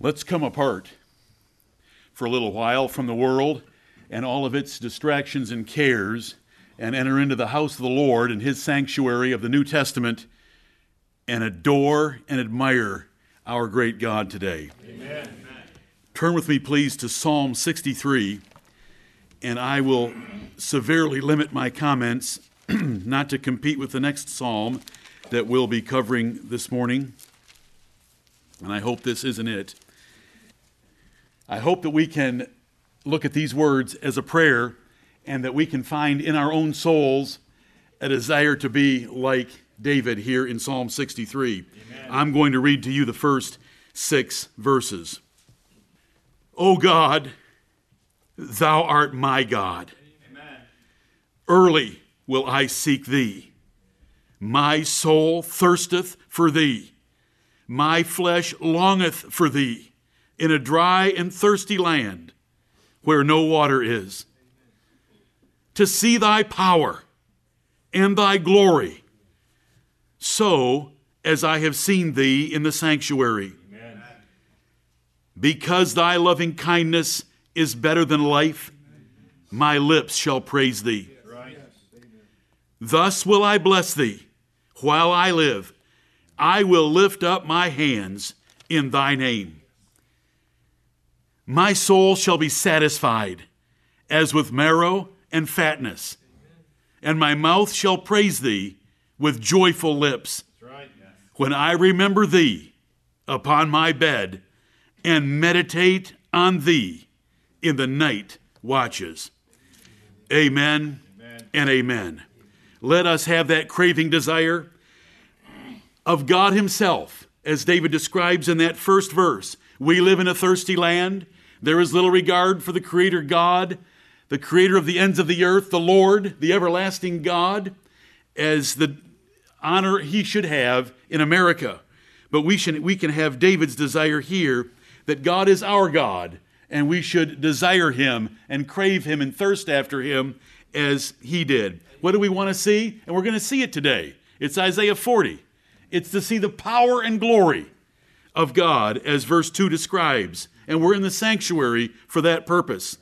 Let's come apart for a little while from the world and all of its distractions and cares and enter into the house of the Lord and his sanctuary of the New Testament and adore and admire our great God today. Amen. Turn with me, please, to Psalm 63, and I will severely limit my comments not to compete with the next psalm that we'll be covering this morning. And I hope this isn't it. I hope that we can look at these words as a prayer and that we can find in our own souls a desire to be like David here in Psalm 63. Amen. I'm going to read to you the first six verses. O God, thou art my God. Amen. Early will I seek thee. My soul thirsteth for thee. My flesh longeth for thee in a dry and thirsty land where no water is. To see thy power and thy glory, so as I have seen thee in the sanctuary. Because thy loving kindness is better than life, my lips shall praise thee. Thus will I bless thee while I live. I will lift up my hands in thy name. My soul shall be satisfied as with marrow and fatness, and my mouth shall praise thee with joyful lips. When I remember thee upon my bed and meditate on thee in the night watches. Amen, amen. and amen. Let us have that craving desire of God Himself, as David describes in that first verse. We live in a thirsty land. There is little regard for the Creator God, the Creator of the ends of the earth, the Lord, the everlasting God, as the honor He should have in America. But we, should, we can have David's desire here that God is our God, and we should desire Him and crave Him and thirst after Him as He did. What do we want to see? And we're going to see it today. It's Isaiah 40. It's to see the power and glory of God, as verse 2 describes. And we're in the sanctuary for that purpose.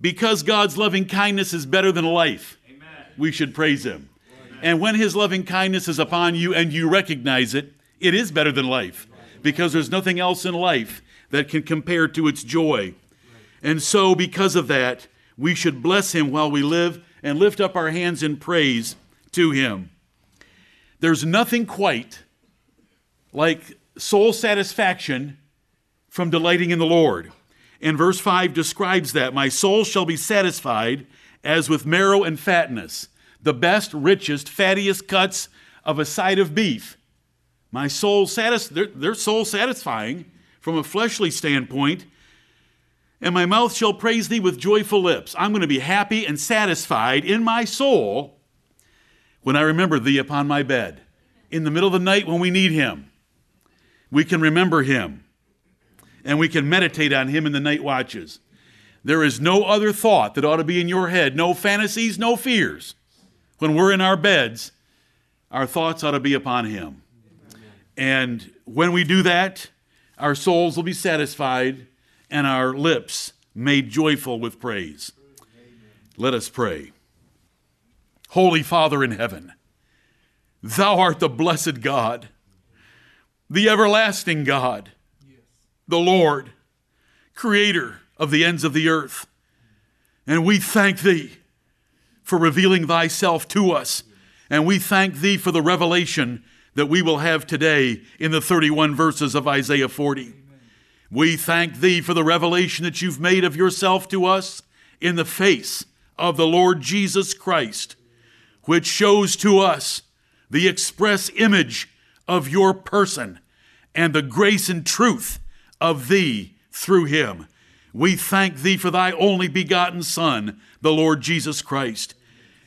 Because God's loving kindness is better than life, Amen. we should praise Him. Amen. And when His loving kindness is upon you and you recognize it, it is better than life because there's nothing else in life that can compare to its joy. And so, because of that, we should bless Him while we live and lift up our hands in praise to Him. There's nothing quite like soul satisfaction from delighting in the Lord. And verse 5 describes that My soul shall be satisfied as with marrow and fatness, the best, richest, fattiest cuts of a side of beef. My soul satis- they're, they're soul satisfying from a fleshly standpoint, and my mouth shall praise thee with joyful lips. I'm going to be happy and satisfied in my soul when I remember thee upon my bed. In the middle of the night when we need him, we can remember him and we can meditate on him in the night watches. There is no other thought that ought to be in your head, no fantasies, no fears. When we're in our beds, our thoughts ought to be upon him. And when we do that, our souls will be satisfied and our lips made joyful with praise. Let us pray. Holy Father in heaven, thou art the blessed God, the everlasting God, the Lord, creator of the ends of the earth. And we thank thee for revealing thyself to us. And we thank thee for the revelation that we will have today in the 31 verses of Isaiah 40. We thank thee for the revelation that you've made of yourself to us in the face of the Lord Jesus Christ, which shows to us the express image of your person and the grace and truth of thee through him. We thank thee for thy only begotten Son, the Lord Jesus Christ.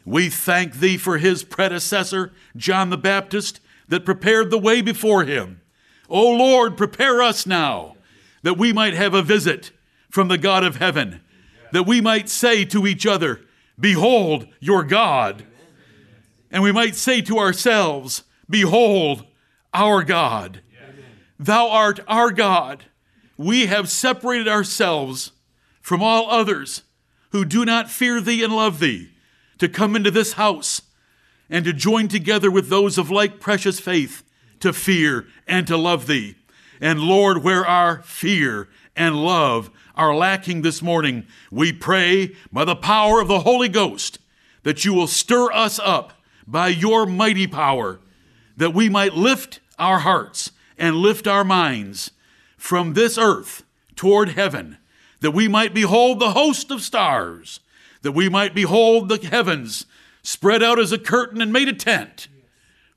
We thank thee for his predecessor, John the Baptist, that prepared the way before him. O Lord, prepare us now that we might have a visit from the God of heaven, that we might say to each other, Behold your God. And we might say to ourselves, Behold our God. Thou art our God, we have separated ourselves from all others who do not fear thee and love thee to come into this house and to join together with those of like precious faith to fear and to love thee. And Lord, where our fear and love are lacking this morning, we pray by the power of the Holy Ghost that you will stir us up by your mighty power, that we might lift our hearts and lift our minds from this earth toward heaven, that we might behold the host of stars, that we might behold the heavens spread out as a curtain and made a tent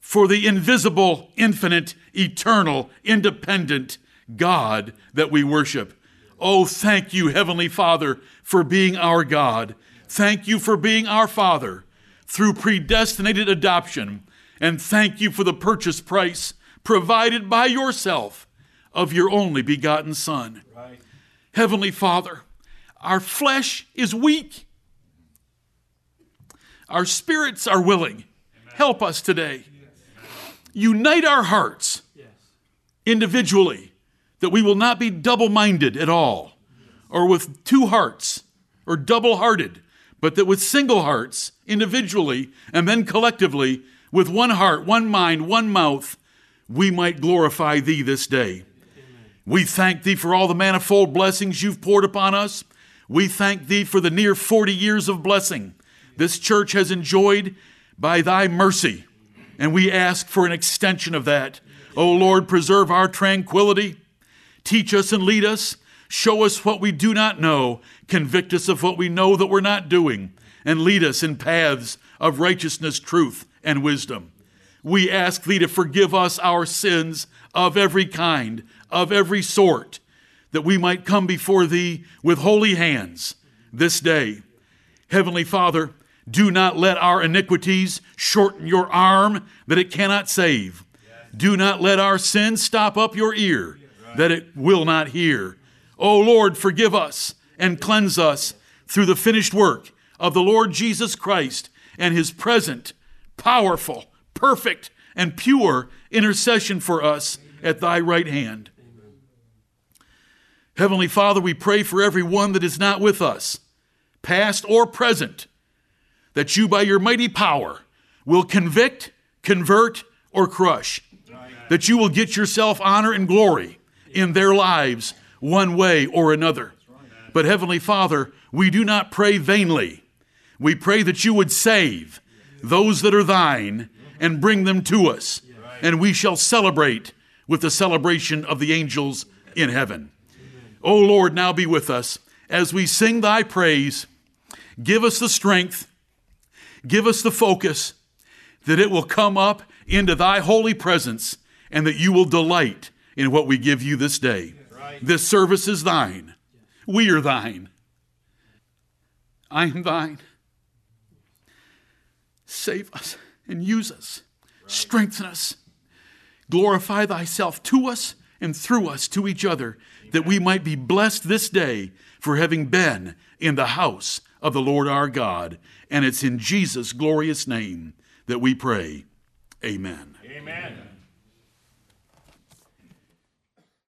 for the invisible, infinite, eternal, independent God that we worship. Oh, thank you, Heavenly Father, for being our God. Thank you for being our Father through predestinated adoption. And thank you for the purchase price provided by yourself of your only begotten Son. Right. Heavenly Father, our flesh is weak, our spirits are willing. Amen. Help us today. Yes. Unite our hearts yes. individually that we will not be double minded at all, or with two hearts, or double hearted, but that with single hearts, individually, and then collectively, with one heart, one mind, one mouth, we might glorify Thee this day. We thank Thee for all the manifold blessings you've poured upon us. We thank Thee for the near 40 years of blessing this church has enjoyed by Thy mercy, and we ask for an extension of that. O oh Lord, preserve our tranquility Teach us and lead us. Show us what we do not know. Convict us of what we know that we're not doing. And lead us in paths of righteousness, truth, and wisdom. We ask Thee to forgive us our sins of every kind, of every sort, that we might come before Thee with holy hands this day. Heavenly Father, do not let our iniquities shorten your arm that it cannot save. Do not let our sins stop up your ear that it will not hear. O Lord, forgive us and cleanse us through the finished work of the Lord Jesus Christ and his present, powerful, perfect, and pure intercession for us at thy right hand. Heavenly Father, we pray for every one that is not with us, past or present, that you by your mighty power will convict, convert, or crush, that you will get yourself honor and glory in their lives one way or another. But Heavenly Father, we do not pray vainly. We pray that you would save those that are thine and bring them to us, and we shall celebrate with the celebration of the angels in heaven. O Lord, now be with us as we sing thy praise. Give us the strength, give us the focus that it will come up into thy holy presence and that you will delight in what we give you this day. Right. This service is thine. We are thine. I am thine. Save us and use us. Right. Strengthen us. Glorify thyself to us and through us to each other, Amen. that we might be blessed this day for having been in the house of the Lord our God. And it's in Jesus' glorious name that we pray. Amen. Amen.